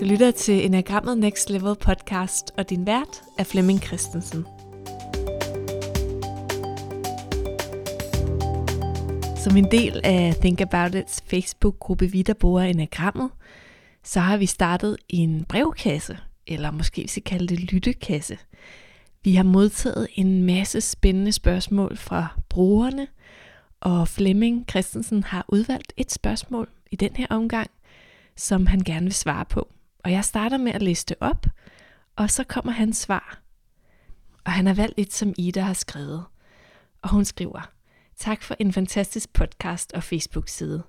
Du lytter til Enagrammet Next Level podcast, og din vært er Flemming Christensen. Som en del af Think About It's Facebook-gruppe Vi, der bruger Enagrammet, så har vi startet en brevkasse, eller måske vi skal kalde det lyttekasse. Vi har modtaget en masse spændende spørgsmål fra brugerne, og Flemming Christensen har udvalgt et spørgsmål i den her omgang, som han gerne vil svare på. Og jeg starter med at læse det op, og så kommer hans svar. Og han har valgt et, som Ida har skrevet. Og hun skriver, Tak for en fantastisk podcast og Facebook-side.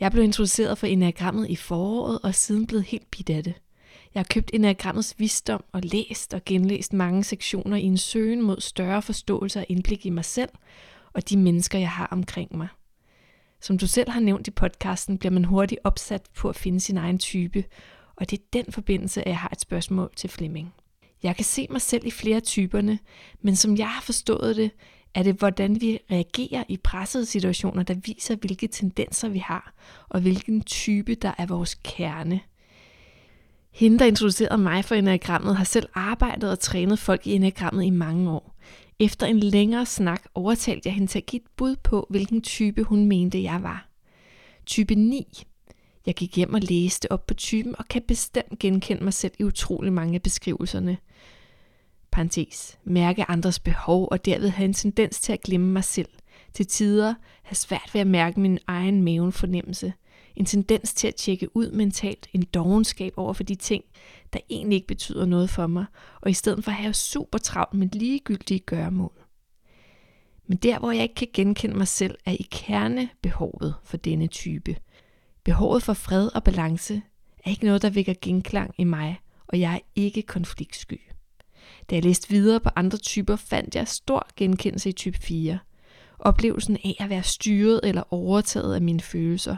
Jeg blev introduceret for Enagrammet i foråret og siden blevet helt bit af det. Jeg har købt Enagrammets visdom og læst og genlæst mange sektioner i en søgen mod større forståelse og indblik i mig selv og de mennesker, jeg har omkring mig. Som du selv har nævnt i podcasten, bliver man hurtigt opsat på at finde sin egen type, og det er den forbindelse, at jeg har et spørgsmål til Flemming. Jeg kan se mig selv i flere typerne, men som jeg har forstået det, er det, hvordan vi reagerer i pressede situationer, der viser, hvilke tendenser vi har, og hvilken type, der er vores kerne. Hende, der introducerede mig for enagrammet, har selv arbejdet og trænet folk i enagrammet i mange år. Efter en længere snak overtalte jeg hende til at give et bud på, hvilken type hun mente, jeg var. Type 9. Jeg gik hjem og læste op på typen og kan bestemt genkende mig selv i utrolig mange af beskrivelserne. Parenthes. Mærke andres behov og derved have en tendens til at glemme mig selv. Til tider have svært ved at mærke min egen maven fornemmelse. En tendens til at tjekke ud mentalt. En dogenskab over for de ting, der egentlig ikke betyder noget for mig. Og i stedet for at have super travlt med ligegyldige gøremål. Men der, hvor jeg ikke kan genkende mig selv, er i kernebehovet for denne type. Behovet for fred og balance er ikke noget, der vækker genklang i mig, og jeg er ikke konfliktsky. Da jeg læste videre på andre typer, fandt jeg stor genkendelse i type 4. Oplevelsen af at være styret eller overtaget af mine følelser.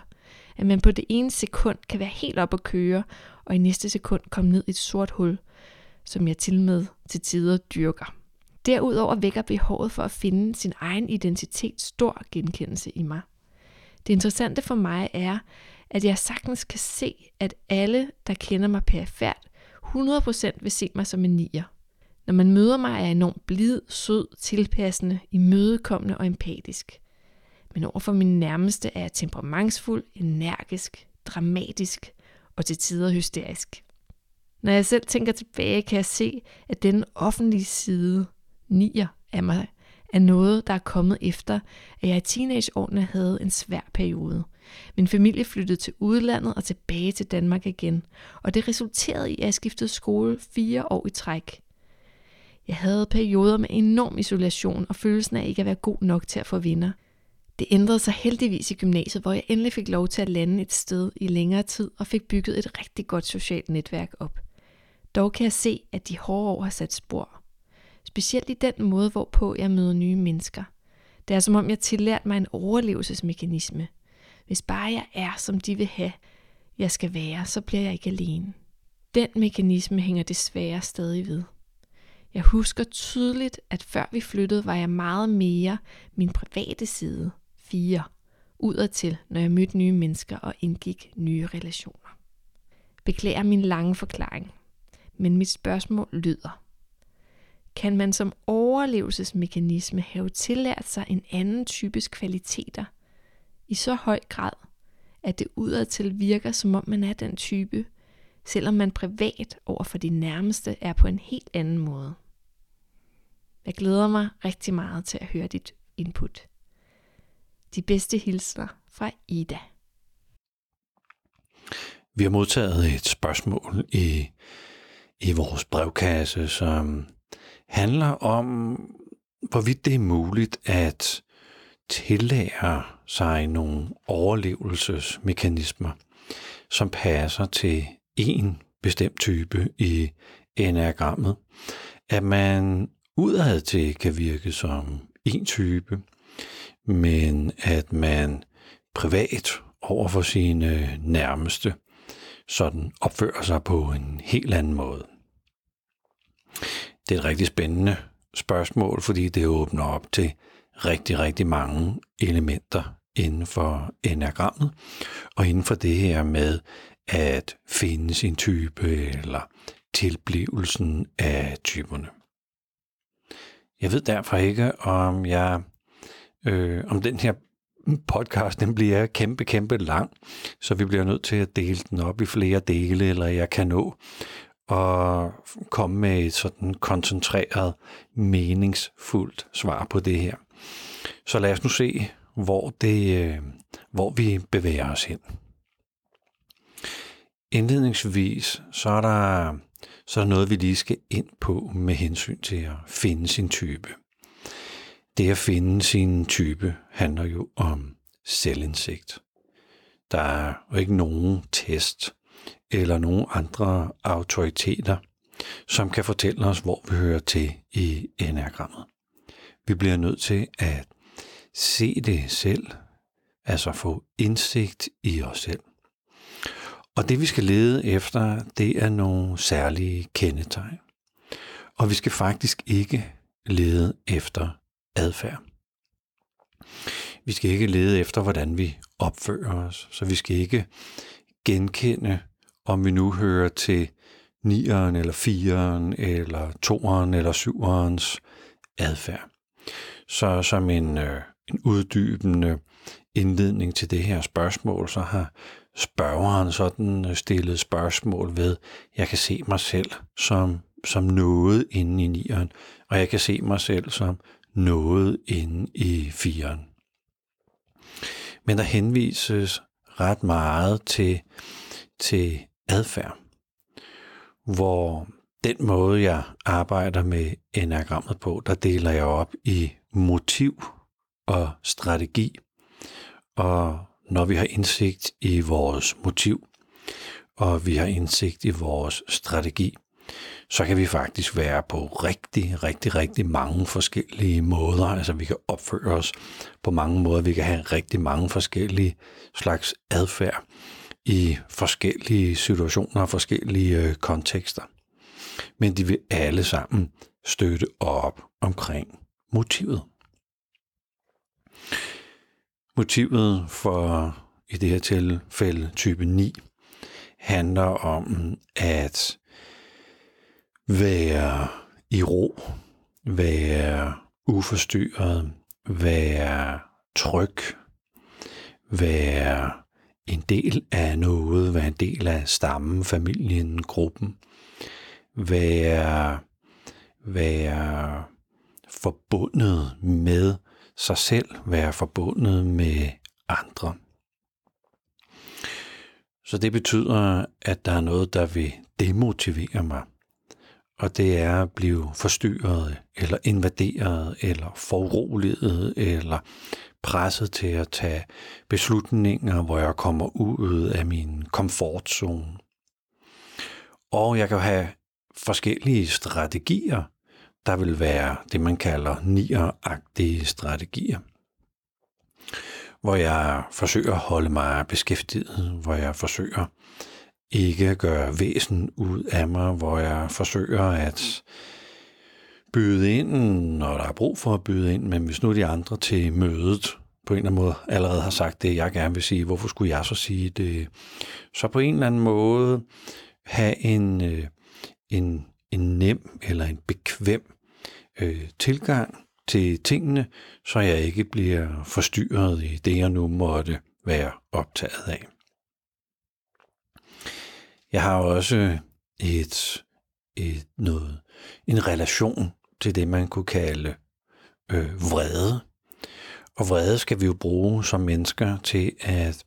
At man på det ene sekund kan være helt op at køre, og i næste sekund komme ned i et sort hul, som jeg til med til tider dyrker. Derudover vækker behovet for at finde sin egen identitet stor genkendelse i mig. Det interessante for mig er, at jeg sagtens kan se, at alle, der kender mig perifært, 100% vil se mig som en nier. Når man møder mig, er jeg enormt blid, sød, tilpassende, imødekommende og empatisk. Men overfor min nærmeste er jeg temperamentsfuld, energisk, dramatisk og til tider hysterisk. Når jeg selv tænker tilbage, kan jeg se, at den offentlige side, nier af mig, er noget, der er kommet efter, at jeg i teenageårene havde en svær periode. Min familie flyttede til udlandet og tilbage til Danmark igen, og det resulterede i, at jeg skiftede skole fire år i træk. Jeg havde perioder med enorm isolation og følelsen af ikke at være god nok til at få vinder. Det ændrede sig heldigvis i gymnasiet, hvor jeg endelig fik lov til at lande et sted i længere tid og fik bygget et rigtig godt socialt netværk op. Dog kan jeg se, at de hårde år har sat spor. Specielt i den måde, hvorpå jeg møder nye mennesker. Det er som om jeg tillært mig en overlevelsesmekanisme. Hvis bare jeg er, som de vil have, jeg skal være, så bliver jeg ikke alene. Den mekanisme hænger desværre stadig ved. Jeg husker tydeligt, at før vi flyttede, var jeg meget mere min private side, fire, udadtil, når jeg mødte nye mennesker og indgik nye relationer. Beklager min lange forklaring, men mit spørgsmål lyder. Kan man som overlevelsesmekanisme have tillært sig en anden typisk kvaliteter i så høj grad, at det udadtil virker som om man er den type, selvom man privat over for de nærmeste er på en helt anden måde. Jeg glæder mig rigtig meget til at høre dit input. De bedste hilsner fra Ida. Vi har modtaget et spørgsmål i, i vores brevkasse, som handler om, hvorvidt det er muligt at tillære sig nogle overlevelsesmekanismer, som passer til en bestemt type i enagrammet. At man udad til kan virke som en type, men at man privat over for sine nærmeste sådan opfører sig på en helt anden måde. Det er et rigtig spændende spørgsmål, fordi det åbner op til rigtig, rigtig mange elementer inden for enagrammet, og inden for det her med at finde sin type eller tilblivelsen af typerne. Jeg ved derfor ikke, om jeg øh, om den her podcast den bliver kæmpe, kæmpe lang, så vi bliver nødt til at dele den op i flere dele, eller jeg kan nå at komme med et sådan koncentreret, meningsfuldt svar på det her. Så lad os nu se, hvor, det, øh, hvor vi bevæger os hen. Indledningsvis, så er, der, så er der noget, vi lige skal ind på med hensyn til at finde sin type. Det at finde sin type handler jo om selvindsigt. Der er jo ikke nogen test eller nogen andre autoriteter, som kan fortælle os, hvor vi hører til i enagrammet. Vi bliver nødt til at se det selv, altså få indsigt i os selv. Og det vi skal lede efter, det er nogle særlige kendetegn. Og vi skal faktisk ikke lede efter adfærd. Vi skal ikke lede efter, hvordan vi opfører os, så vi skal ikke genkende, om vi nu hører til nieren eller fireren eller toeren eller syverens adfærd. Så som en, øh, en uddybende indledning til det her spørgsmål, så har spørgeren sådan øh, stillet spørgsmål ved, jeg kan se mig selv som, som noget inde i nieren, og jeg kan se mig selv som noget inde i firen. Men der henvises ret meget til, til adfærd, hvor den måde, jeg arbejder med enagrammet på, der deler jeg op i motiv og strategi. Og når vi har indsigt i vores motiv, og vi har indsigt i vores strategi, så kan vi faktisk være på rigtig, rigtig, rigtig mange forskellige måder. Altså vi kan opføre os på mange måder. Vi kan have rigtig mange forskellige slags adfærd i forskellige situationer og forskellige øh, kontekster. Men de vil alle sammen støtte op omkring motivet. Motivet for i det her tilfælde type 9 handler om at være i ro, være uforstyrret, være tryg, være en del af noget, være en del af stammen, familien, gruppen, være, være forbundet med sig selv, være forbundet med andre. Så det betyder, at der er noget, der vil demotivere mig og det er at blive forstyrret, eller invaderet, eller foruroliget, eller presset til at tage beslutninger, hvor jeg kommer ud af min komfortzone. Og jeg kan have forskellige strategier, der vil være det, man kalder nieragtige strategier. Hvor jeg forsøger at holde mig beskæftiget, hvor jeg forsøger ikke at gøre væsen ud af mig, hvor jeg forsøger at byde ind, når der er brug for at byde ind, men hvis nu de andre til mødet på en eller anden måde allerede har sagt det, jeg gerne vil sige, hvorfor skulle jeg så sige det? Så på en eller anden måde have en, øh, en, en nem eller en bekvem øh, tilgang til tingene, så jeg ikke bliver forstyrret i det, jeg nu måtte være optaget af. Jeg har også et, et noget, en relation til det, man kunne kalde øh, vrede. Og vrede skal vi jo bruge som mennesker til at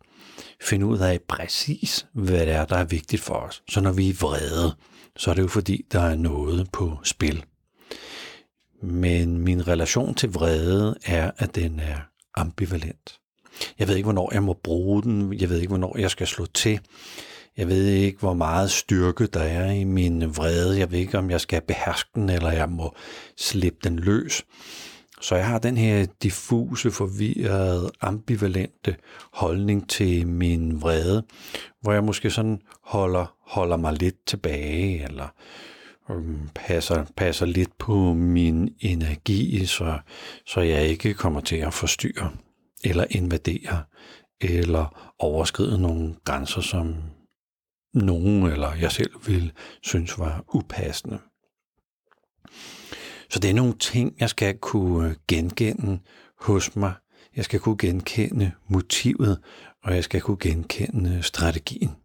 finde ud af præcis, hvad det er, der er vigtigt for os. Så når vi er vrede, så er det jo fordi, der er noget på spil. Men min relation til vrede er, at den er ambivalent. Jeg ved ikke, hvornår jeg må bruge den. Jeg ved ikke, hvornår jeg skal slå til. Jeg ved ikke, hvor meget styrke der er i min vrede. Jeg ved ikke, om jeg skal beherske den, eller jeg må slippe den løs. Så jeg har den her diffuse, forvirrede, ambivalente holdning til min vrede, hvor jeg måske sådan holder, holder mig lidt tilbage, eller øhm, passer, passer lidt på min energi, så, så jeg ikke kommer til at forstyrre, eller invadere, eller overskride nogle grænser, som nogen eller jeg selv ville synes var upassende. Så det er nogle ting, jeg skal kunne øh, genkende hos mig. Jeg skal kunne genkende motivet, og jeg skal kunne genkende strategien.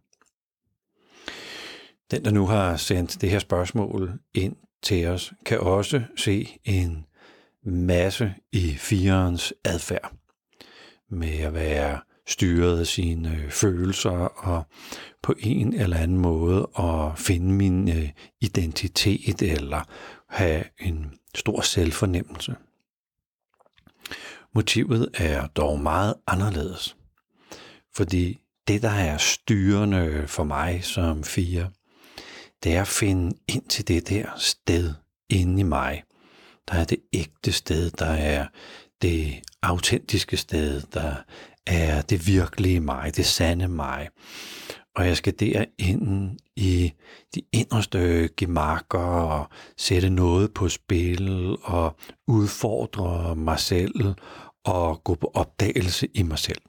Den, der nu har sendt det her spørgsmål ind til os, kan også se en masse i firens adfærd med at være styret af sine øh, følelser og på en eller anden måde at finde min øh, identitet eller have en stor selvfornemmelse. Motivet er dog meget anderledes, fordi det, der er styrende for mig som fire, det er at finde ind til det der sted inde i mig. Der er det ægte sted, der er det autentiske sted, der er det virkelige mig, det sande mig. Og jeg skal derind i de inderste gemakker og sætte noget på spil og udfordre mig selv og gå på opdagelse i mig selv.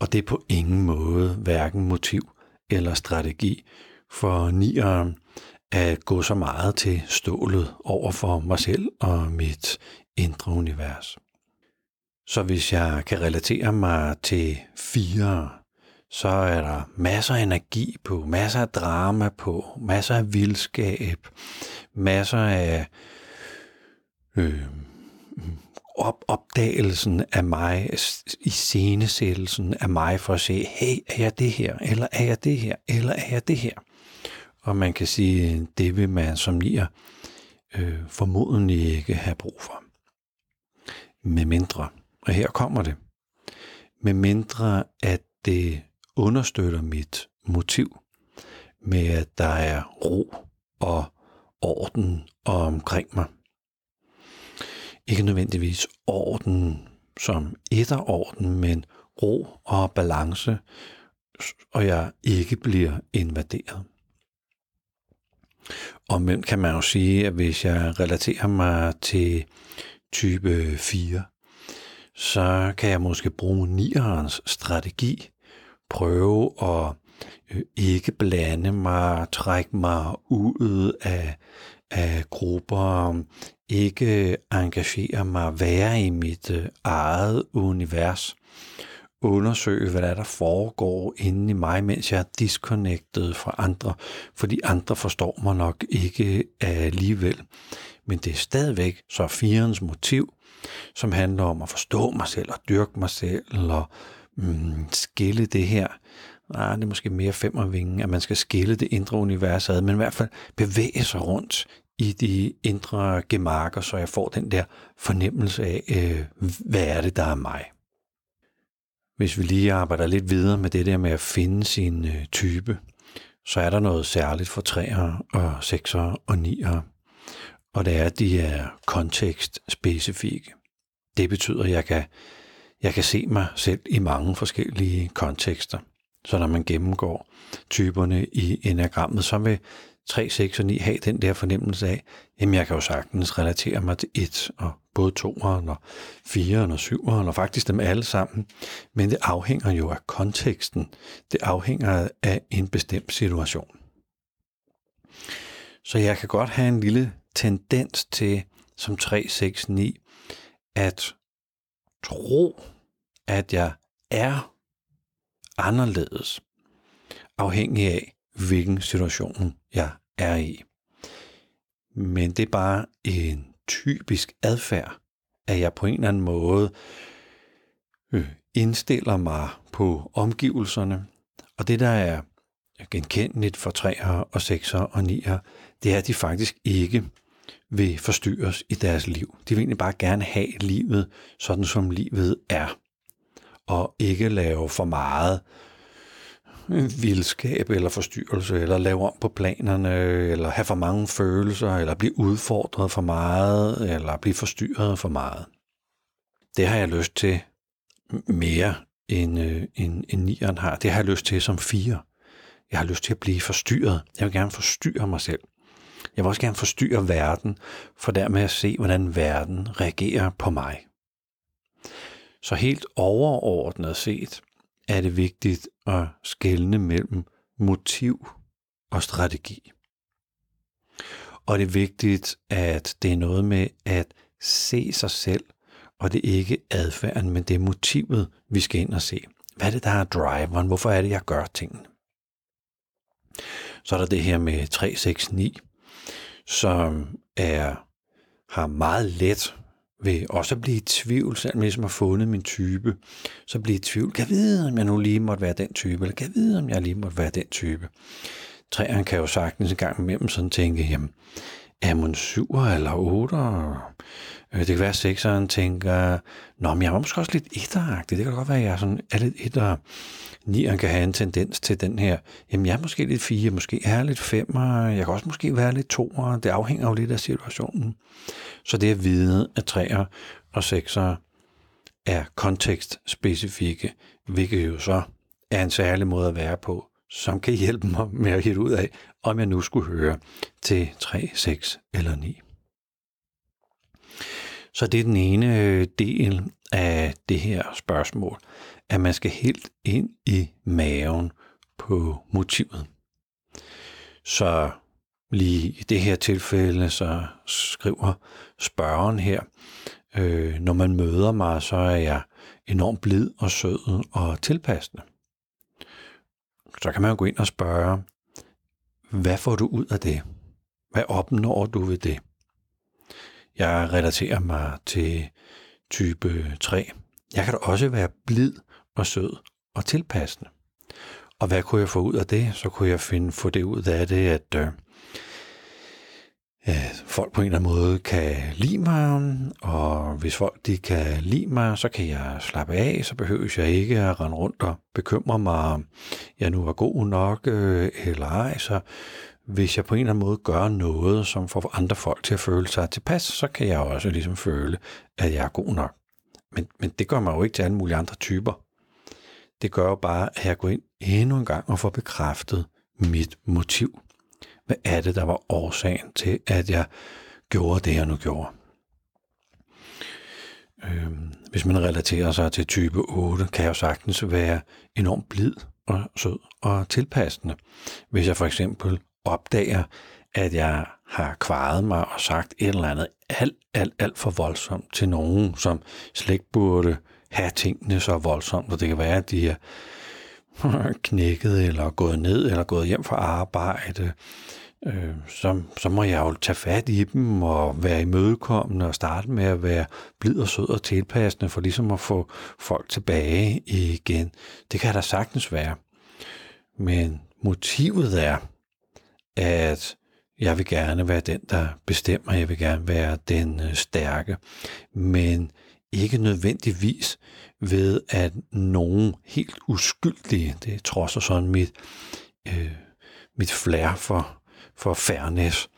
Og det er på ingen måde hverken motiv eller strategi for nieren at gå så meget til stålet over for mig selv og mit indre univers. Så hvis jeg kan relatere mig til fire, så er der masser af energi på, masser af drama på, masser af vildskab, masser af øh, op, opdagelsen af mig, i scenesættelsen af mig for at se, hey, er jeg det her, eller er jeg det her, eller er jeg det her? Og man kan sige, det vil man som nier øh, formodentlig ikke have brug for. Med mindre, og her kommer det, med mindre at det understøtter mit motiv med, at der er ro og orden omkring mig. Ikke nødvendigvis orden som etterorden, men ro og balance, og jeg ikke bliver invaderet. men kan man jo sige, at hvis jeg relaterer mig til type 4, så kan jeg måske bruge nierens strategi, prøve at øh, ikke blande mig, trække mig ud af, af grupper, ikke engagere mig, være i mit øh, eget univers, undersøge, hvad der, er, der foregår inde i mig, mens jeg er disconnected fra andre, fordi andre forstår mig nok ikke øh, alligevel. Men det er stadigvæk så firens motiv, som handler om at forstå mig selv og dyrke mig selv og mm, skille det her. Nej, det er måske mere femmervingen, at man skal skille det indre univers ad, men i hvert fald bevæge sig rundt i de indre gemarker, så jeg får den der fornemmelse af, øh, hvad er det, der er mig. Hvis vi lige arbejder lidt videre med det der med at finde sin øh, type, så er der noget særligt for træer og sekser og nier. Og det er, at de er kontekstspecifikke. Det betyder, at jeg kan, jeg kan se mig selv i mange forskellige kontekster. Så når man gennemgår typerne i enagrammet, så vil 3, 6 og 9 have den der fornemmelse af, jamen jeg kan jo sagtens relatere mig til 1 og både 2'eren og 4'eren og 7'eren og faktisk dem alle sammen. Men det afhænger jo af konteksten. Det afhænger af en bestemt situation. Så jeg kan godt have en lille tendens til, som 3, 6, 9, at tro, at jeg er anderledes, afhængig af, hvilken situation jeg er i. Men det er bare en typisk adfærd, at jeg på en eller anden måde øh, indstiller mig på omgivelserne. Og det, der er genkendeligt for træer og sekser og nier, det er, at de faktisk ikke vil forstyrres i deres liv. De vil egentlig bare gerne have livet, sådan som livet er, og ikke lave for meget vildskab eller forstyrrelse, eller lave om på planerne, eller have for mange følelser, eller blive udfordret for meget, eller blive forstyrret for meget. Det har jeg lyst til mere, end, øh, end, end nieren har. Det har jeg lyst til som fire. Jeg har lyst til at blive forstyrret. Jeg vil gerne forstyrre mig selv. Jeg vil også gerne forstyrre verden, for dermed at se, hvordan verden reagerer på mig. Så helt overordnet set er det vigtigt at skelne mellem motiv og strategi. Og det er vigtigt, at det er noget med at se sig selv, og det er ikke adfærden, men det er motivet, vi skal ind og se. Hvad er det, der er driveren? Hvorfor er det, jeg gør tingene? Så er der det her med 369, som er, har meget let vil også blive i tvivl, selvom jeg ligesom har fundet min type, så blive i tvivl, kan jeg vide, om jeg nu lige måtte være den type, eller kan jeg vide, om jeg lige måtte være den type. Træerne kan jo sagtens en gang imellem sådan tænke, jamen, er man syver eller otter? Øh, det kan være, at sekseren tænker, nå, men jeg er måske også lidt etteragtig. Det kan godt være, at jeg er, sådan, er lidt etter. Nieren kan have en tendens til den her, jamen jeg er måske lidt fire, måske er jeg lidt femmer, jeg kan også måske være lidt toer. Det afhænger jo lidt af situationen. Så det at vide, at træer og sekser er kontekstspecifikke, hvilket jo så er en særlig måde at være på, som kan hjælpe mig med at hitte ud af, om jeg nu skulle høre til 3, 6 eller 9. Så det er den ene øh, del af det her spørgsmål, at man skal helt ind i maven på motivet. Så lige i det her tilfælde, så skriver spørgeren her, øh, når man møder mig, så er jeg enormt blid og sød og tilpassende. Så kan man gå ind og spørge, hvad får du ud af det? Hvad opnår du ved det? Jeg relaterer mig til type 3. Jeg kan da også være blid og sød og tilpassende. Og hvad kunne jeg få ud af det? Så kunne jeg finde, få det ud af det, at øh, folk på en eller anden måde kan lide mig, og hvis folk de kan lide mig, så kan jeg slappe af, så behøver jeg ikke at rende rundt og bekymre mig, om jeg nu er god nok øh, eller ej. Så hvis jeg på en eller anden måde gør noget, som får andre folk til at føle sig tilpas, så kan jeg også ligesom føle, at jeg er god nok. Men, men det gør mig jo ikke til alle mulige andre typer. Det gør jo bare, at jeg går ind endnu en gang og får bekræftet mit motiv. Hvad er det, der var årsagen til, at jeg gjorde det, jeg nu gjorde? Øhm, hvis man relaterer sig til type 8, kan jeg jo sagtens være enormt blid og sød og tilpassende. Hvis jeg for eksempel opdager, at jeg har kvaret mig og sagt et eller andet alt, alt, alt for voldsomt til nogen, som slet ikke burde have tingene så voldsomt, og det kan være, at de er knækket, eller gået ned, eller gået hjem fra arbejde, øh, så, så må jeg jo tage fat i dem og være imødekommende og starte med at være blid og sød og tilpassende for ligesom at få folk tilbage igen. Det kan da sagtens være. Men motivet er, at jeg vil gerne være den, der bestemmer. Jeg vil gerne være den øh, stærke. Men ikke nødvendigvis ved, at nogen helt uskyldige, det trodser sådan mit, øh, mit flair for, for fairness.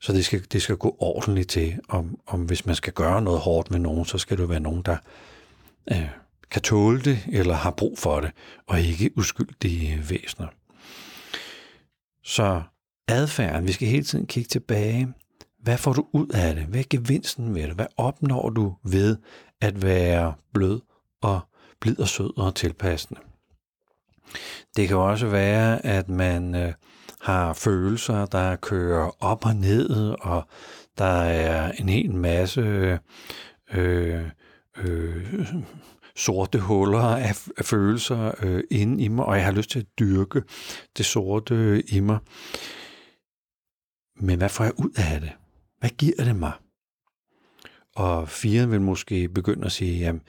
Så det skal, det skal gå ordentligt til, om, om hvis man skal gøre noget hårdt med nogen, så skal det være nogen, der øh, kan tåle det, eller har brug for det, og ikke uskyldige væsener. Så adfærden, vi skal hele tiden kigge tilbage. Hvad får du ud af det? Hvad er gevinsten ved det? Hvad opnår du ved at være blød og blid og sød og tilpassende? Det kan også være, at man øh, har følelser, der kører op og ned, og der er en hel masse øh, øh, sorte huller af, af følelser øh, inde i mig, og jeg har lyst til at dyrke det sorte øh, i mig. Men hvad får jeg ud af det? Hvad giver det mig? Og firen vil måske begynde at sige, jamen,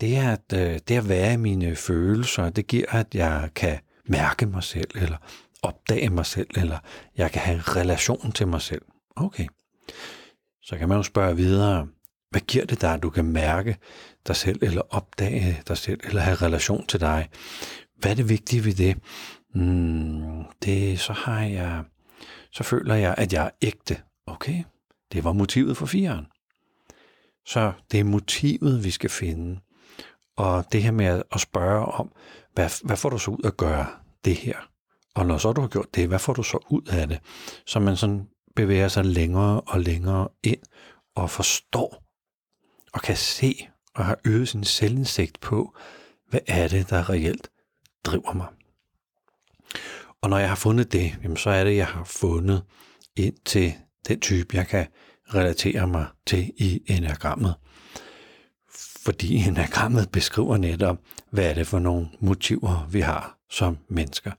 det er at, øh, det at være i mine følelser, det giver, at jeg kan mærke mig selv, eller opdage mig selv, eller jeg kan have en relation til mig selv. Okay. Så kan man jo spørge videre, hvad giver det dig, at du kan mærke dig selv, eller opdage dig selv, eller have relation til dig? Hvad er det vigtige ved det? Mm, det så har jeg, så føler jeg, at jeg er ægte. Okay, det var motivet for firen. Så det er motivet, vi skal finde. Og det her med at spørge om, hvad, hvad får du så ud at gøre det her? Og når så du har gjort det, hvad får du så ud af det? Så man sådan bevæger sig længere og længere ind og forstår og kan se og har øget sin selvindsigt på, hvad er det, der reelt driver mig. Og når jeg har fundet det, jamen, så er det, jeg har fundet ind til den type, jeg kan relatere mig til i enagrammet. Fordi enagrammet beskriver netop, hvad er det for nogle motiver, vi har som mennesker.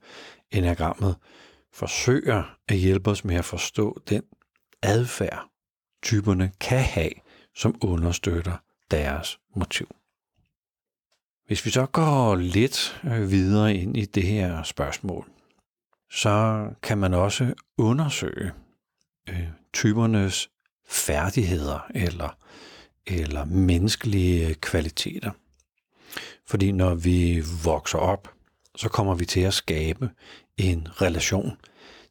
Enagrammet forsøger at hjælpe os med at forstå den adfærd, typerne kan have, som understøtter deres motiv. Hvis vi så går lidt øh, videre ind i det her spørgsmål, så kan man også undersøge øh, typernes færdigheder eller, eller menneskelige kvaliteter. Fordi når vi vokser op, så kommer vi til at skabe en relation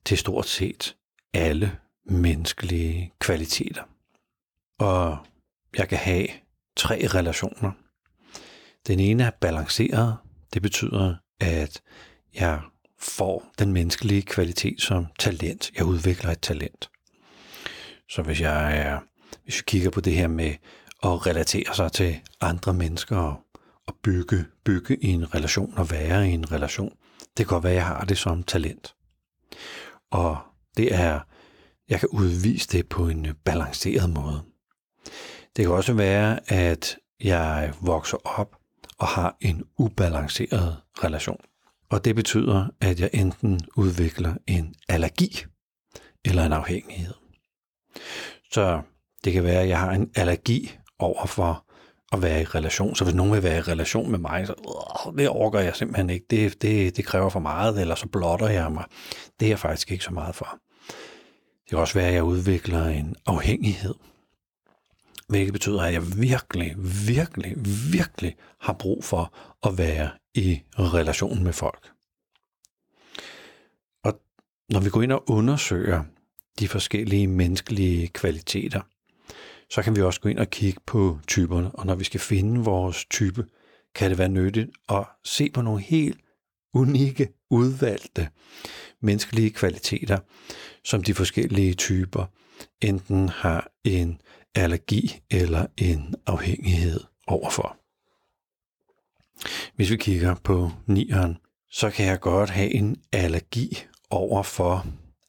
til stort set alle menneskelige kvaliteter. Og jeg kan have tre relationer. Den ene er balanceret. Det betyder, at jeg får den menneskelige kvalitet som talent. Jeg udvikler et talent. Så hvis jeg er, hvis vi kigger på det her med at relatere sig til andre mennesker og, og bygge, bygge i en relation og være i en relation, det kan godt være, at jeg har det som talent. Og det er, jeg kan udvise det på en balanceret måde. Det kan også være, at jeg vokser op og har en ubalanceret relation. Og det betyder, at jeg enten udvikler en allergi eller en afhængighed. Så det kan være, at jeg har en allergi over for at være i relation. Så hvis nogen vil være i relation med mig, så øh, det overgår jeg simpelthen ikke. Det, det, det kræver for meget, eller så blotter jeg mig. Det er jeg faktisk ikke så meget for. Det kan også være, at jeg udvikler en afhængighed. Hvilket betyder, at jeg virkelig, virkelig, virkelig har brug for at være i relation med folk. Og når vi går ind og undersøger de forskellige menneskelige kvaliteter, så kan vi også gå ind og kigge på typerne. Og når vi skal finde vores type, kan det være nyttigt at se på nogle helt unikke, udvalgte menneskelige kvaliteter, som de forskellige typer enten har en allergi eller en afhængighed overfor. Hvis vi kigger på nieren, så kan jeg godt have en allergi over for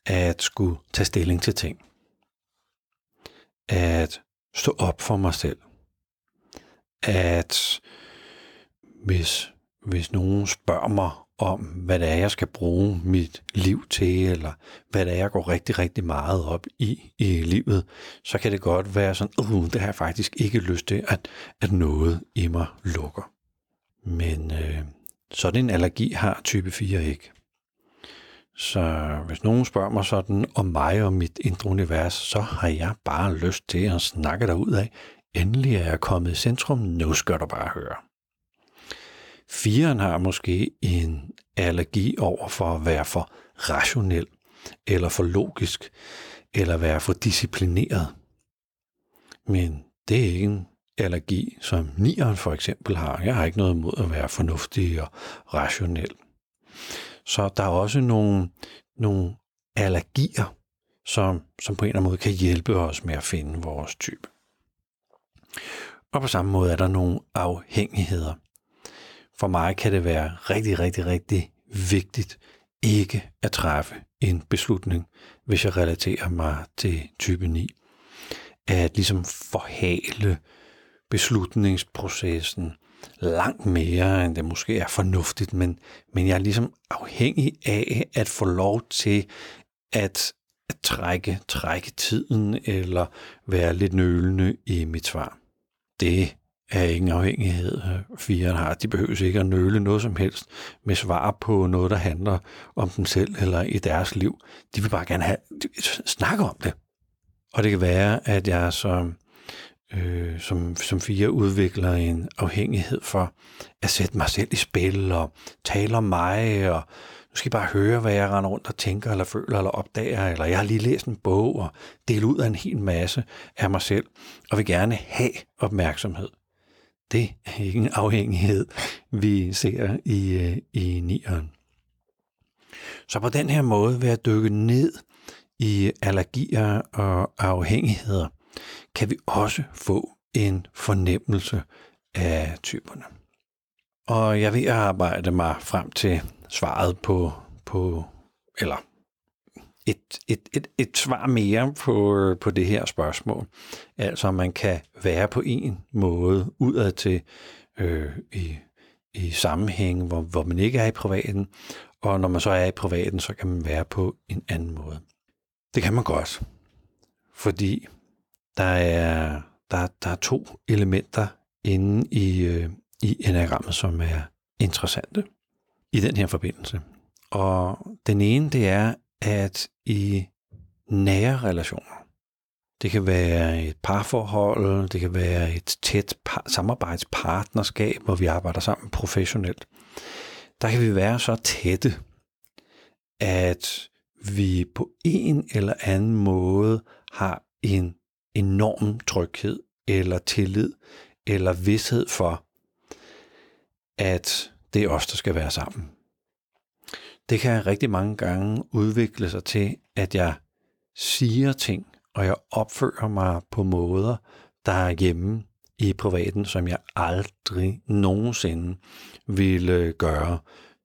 at skulle tage stilling til ting. At stå op for mig selv. At hvis, hvis nogen spørger mig om, hvad det er, jeg skal bruge mit liv til, eller hvad det er, jeg går rigtig, rigtig meget op i i livet, så kan det godt være sådan, uh, det har jeg faktisk ikke lyst til, at, at noget i mig lukker. Men øh, sådan en allergi har type 4 ikke. Så hvis nogen spørger mig sådan om mig og mit indre univers, så har jeg bare lyst til at snakke derud af. Endelig er jeg kommet i centrum, nu skal du bare høre. Firen har måske en allergi over for at være for rationel, eller for logisk, eller være for disciplineret. Men det er ikke en allergi, som nieren for eksempel har. Jeg har ikke noget imod at være fornuftig og rationel. Så der er også nogle, nogle allergier, som, som på en eller anden måde kan hjælpe os med at finde vores type. Og på samme måde er der nogle afhængigheder. For mig kan det være rigtig, rigtig, rigtig vigtigt ikke at træffe en beslutning, hvis jeg relaterer mig til type 9. At ligesom forhale beslutningsprocessen langt mere, end det måske er fornuftigt, men, men jeg er ligesom afhængig af at få lov til at, at trække, trække tiden eller være lidt nølende i mit svar. Det er ingen afhængighed, fire har. De behøver ikke at nøle noget som helst med svar på noget, der handler om dem selv eller i deres liv. De vil bare gerne have, snakke om det. Og det kan være, at jeg som øh, som, som fire udvikler en afhængighed for at sætte mig selv i spil og tale om mig, og nu skal I bare høre, hvad jeg render rundt og tænker, eller føler, eller opdager, eller jeg har lige læst en bog og dele ud af en hel masse af mig selv, og vil gerne have opmærksomhed. Det er ikke en afhængighed, vi ser i, øh, i nieren. Så på den her måde ved at dykke ned i allergier og afhængigheder, kan vi også få en fornemmelse af typerne. Og jeg vil arbejde mig frem til svaret på, på eller et, et, et, et svar mere på, øh, på det her spørgsmål. Altså, man kan være på en måde udad til øh, i, i sammenhæng, hvor, hvor man ikke er i privaten, og når man så er i privaten, så kan man være på en anden måde. Det kan man godt, fordi der er, der, der er to elementer inde i, øh, i enagrammet, som er interessante i den her forbindelse. Og den ene, det er, at i nære relationer, det kan være et parforhold, det kan være et tæt par- samarbejdspartnerskab, hvor vi arbejder sammen professionelt. Der kan vi være så tætte, at vi på en eller anden måde har en enorm tryghed eller tillid eller vidshed for, at det er os, der skal være sammen. Det kan rigtig mange gange udvikle sig til, at jeg siger ting, og jeg opfører mig på måder, der er hjemme i privaten, som jeg aldrig nogensinde ville gøre,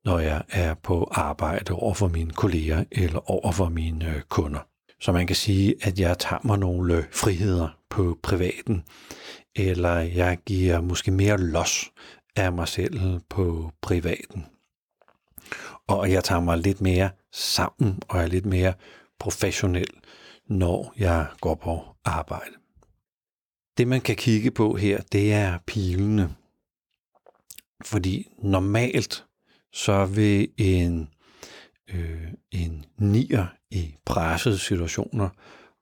når jeg er på arbejde over for mine kolleger eller over for mine øh, kunder. Så man kan sige, at jeg tager mig nogle øh, friheder på privaten, eller jeg giver måske mere los af mig selv på privaten. Og jeg tager mig lidt mere sammen og er lidt mere professionel, når jeg går på arbejde. Det man kan kigge på her, det er pilene. Fordi normalt så vil en, øh, en nier i pressede situationer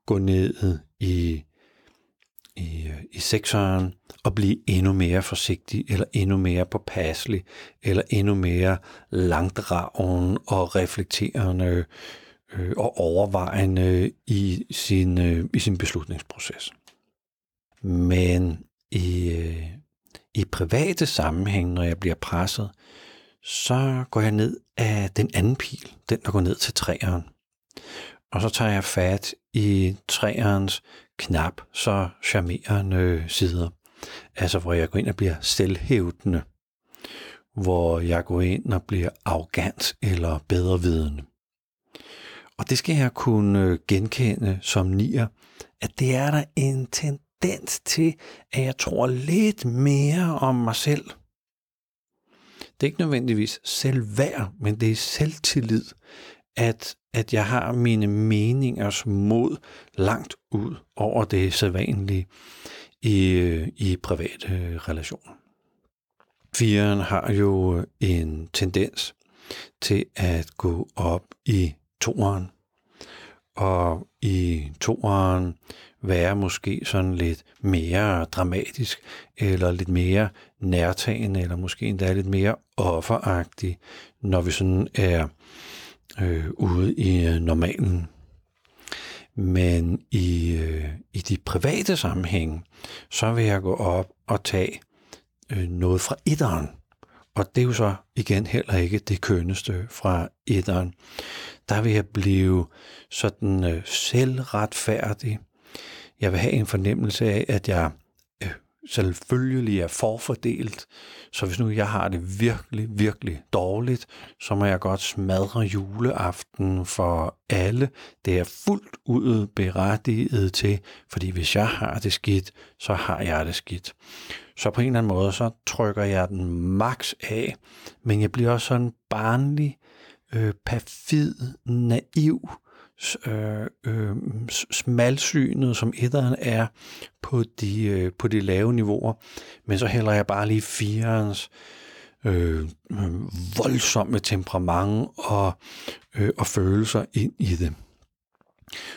gå ned i, i, øh, i sekseren og blive endnu mere forsigtig, eller endnu mere påpasselig, eller endnu mere langdragen og reflekterende øh, og overvejende i sin, øh, i sin beslutningsproces. Men i, øh, i private sammenhæng, når jeg bliver presset, så går jeg ned af den anden pil, den der går ned til træeren. Og så tager jeg fat i træerens knap så charmerende sider. Altså hvor jeg går ind og bliver selvhævdende. Hvor jeg går ind og bliver arrogant eller bedrevidende. Og det skal jeg kunne øh, genkende som nier, at det er der en tendens til, at jeg tror lidt mere om mig selv – det er ikke nødvendigvis selvværd, men det er selvtillid, at, at jeg har mine meningers mod langt ud over det sædvanlige i, øh, i private relationer. Firen har jo en tendens til at gå op i toeren, og i toeren være måske sådan lidt mere dramatisk, eller lidt mere nærtagende, eller måske endda lidt mere offeragtig, når vi sådan er øh, ude i øh, normalen. Men i, øh, i de private sammenhænge, så vil jeg gå op og tage øh, noget fra etteren. Og det er jo så igen heller ikke det kønneste fra etteren. Der vil jeg blive sådan øh, selvretfærdig, jeg vil have en fornemmelse af, at jeg selvfølgelig er forfordelt. Så hvis nu jeg har det virkelig, virkelig dårligt, så må jeg godt smadre juleaften for alle. Det er fuldt ud berettiget til, fordi hvis jeg har det skidt, så har jeg det skidt. Så på en eller anden måde, så trykker jeg den max af, men jeg bliver også sådan barnlig, øh, perfid, naiv, øh, øh, smalsynet, som etteren er på de, øh, på de lave niveauer, men så hælder jeg bare lige firens øh, øh, voldsomme temperament og, øh, og følelser ind i det.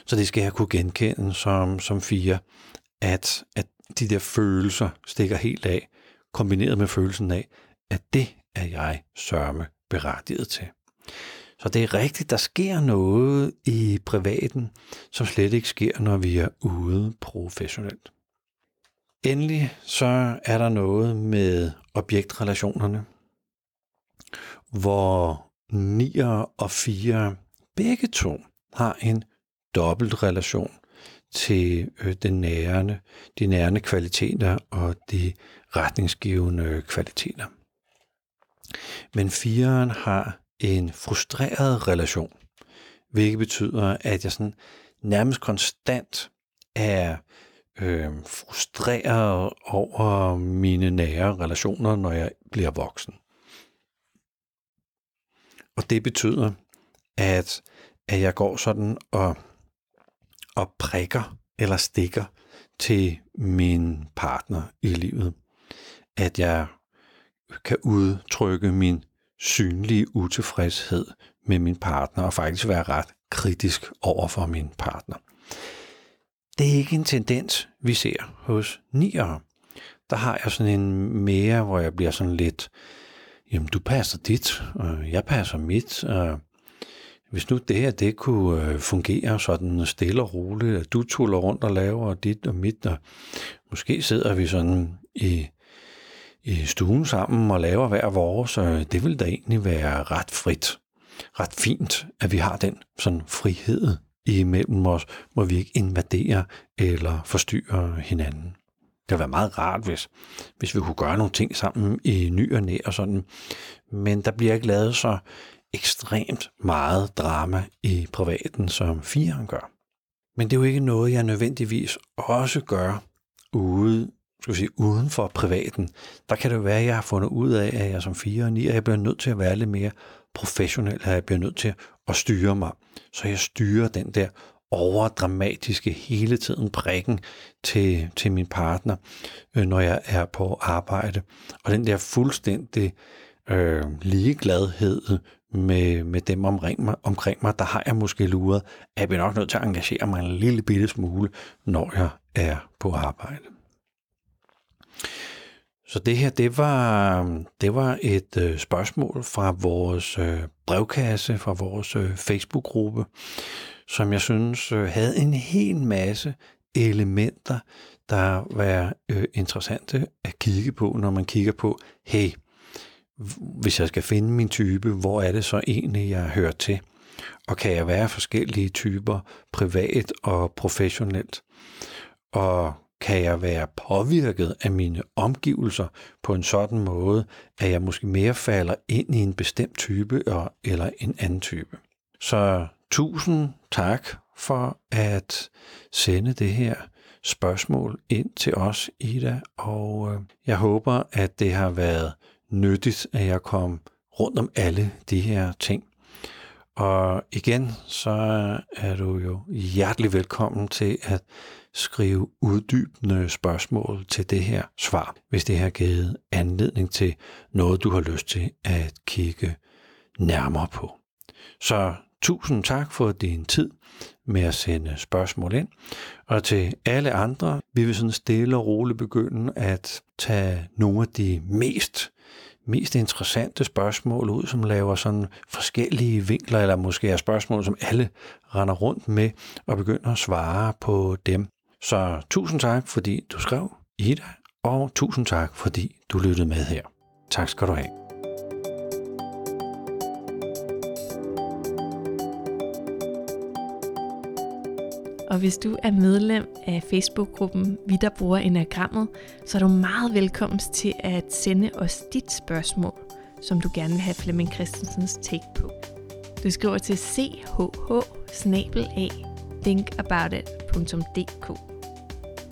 Så det skal jeg kunne genkende som, som fire, at, at de der følelser stikker helt af, kombineret med følelsen af, at det er jeg sørme berettiget til. Så det er rigtigt, der sker noget i privaten, som slet ikke sker, når vi er ude professionelt. Endelig så er der noget med objektrelationerne, hvor 9 og 4 begge to har en dobbelt relation til øh, den nærende, de nærende kvaliteter og de retningsgivende kvaliteter. Men 4'eren har en frustreret relation hvilket betyder, at jeg sådan nærmest konstant er øh, frustreret over mine nære relationer, når jeg bliver voksen. Og det betyder, at, at jeg går sådan og, og prikker eller stikker til min partner i livet. At jeg kan udtrykke min synlige utilfredshed med min partner og faktisk være ret kritisk over for min partner. Det er ikke en tendens, vi ser hos niere. Der har jeg sådan en mere, hvor jeg bliver sådan lidt, jamen du passer dit, og jeg passer mit, og hvis nu det her, det kunne øh, fungere sådan stille og roligt, at du tuller rundt og laver dit og mit, og måske sidder vi sådan i, i stuen sammen og laver hver vores, øh, det vil da egentlig være ret frit, ret fint, at vi har den sådan frihed imellem os, hvor vi ikke invaderer eller forstyrrer hinanden. Det ville være meget rart, hvis, hvis vi kunne gøre nogle ting sammen i ny og næ og sådan. Men der bliver ikke lavet så ekstremt meget drama i privaten, som firen gør. Men det er jo ikke noget, jeg nødvendigvis også gør ude, skal sige, uden for privaten. Der kan det jo være, at jeg har fundet ud af, at jeg som 4 og 9, at jeg bliver nødt til at være lidt mere professionel, at jeg bliver nødt til at styre mig. Så jeg styrer den der overdramatiske hele tiden prikken til, til min partner, øh, når jeg er på arbejde. Og den der fuldstændig øh, ligegladhed med, med dem omkring mig, omkring mig, der har jeg måske luret, at jeg bliver nok nødt til at engagere mig en lille bitte smule, når jeg er på arbejde. Så det her, det var, det var et øh, spørgsmål fra vores øh, brevkasse, fra vores øh, Facebook-gruppe, som jeg synes øh, havde en hel masse elementer, der var øh, interessante at kigge på, når man kigger på, hey, hvis jeg skal finde min type, hvor er det så egentlig, jeg hører til? Og kan jeg være forskellige typer, privat og professionelt? Og kan jeg være påvirket af mine omgivelser på en sådan måde, at jeg måske mere falder ind i en bestemt type eller en anden type? Så tusind tak for at sende det her spørgsmål ind til os, Ida, og øh, jeg håber, at det har været nyttigt, at jeg kom rundt om alle de her ting. Og igen, så er du jo hjertelig velkommen til at skrive uddybende spørgsmål til det her svar, hvis det har givet anledning til noget, du har lyst til at kigge nærmere på. Så tusind tak for din tid med at sende spørgsmål ind. Og til alle andre, vi vil sådan stille og roligt begynde at tage nogle af de mest mest interessante spørgsmål ud, som laver sådan forskellige vinkler, eller måske er spørgsmål, som alle render rundt med, og begynder at svare på dem. Så tusind tak, fordi du skrev, Ida, og tusind tak, fordi du lyttede med her. Tak skal du have. Og hvis du er medlem af Facebook-gruppen Vi, der bruger enagrammet, så er du meget velkommen til at sende os dit spørgsmål, som du gerne vil have Flemming Christensens take på. Du skriver til chh thinkaboutit.dk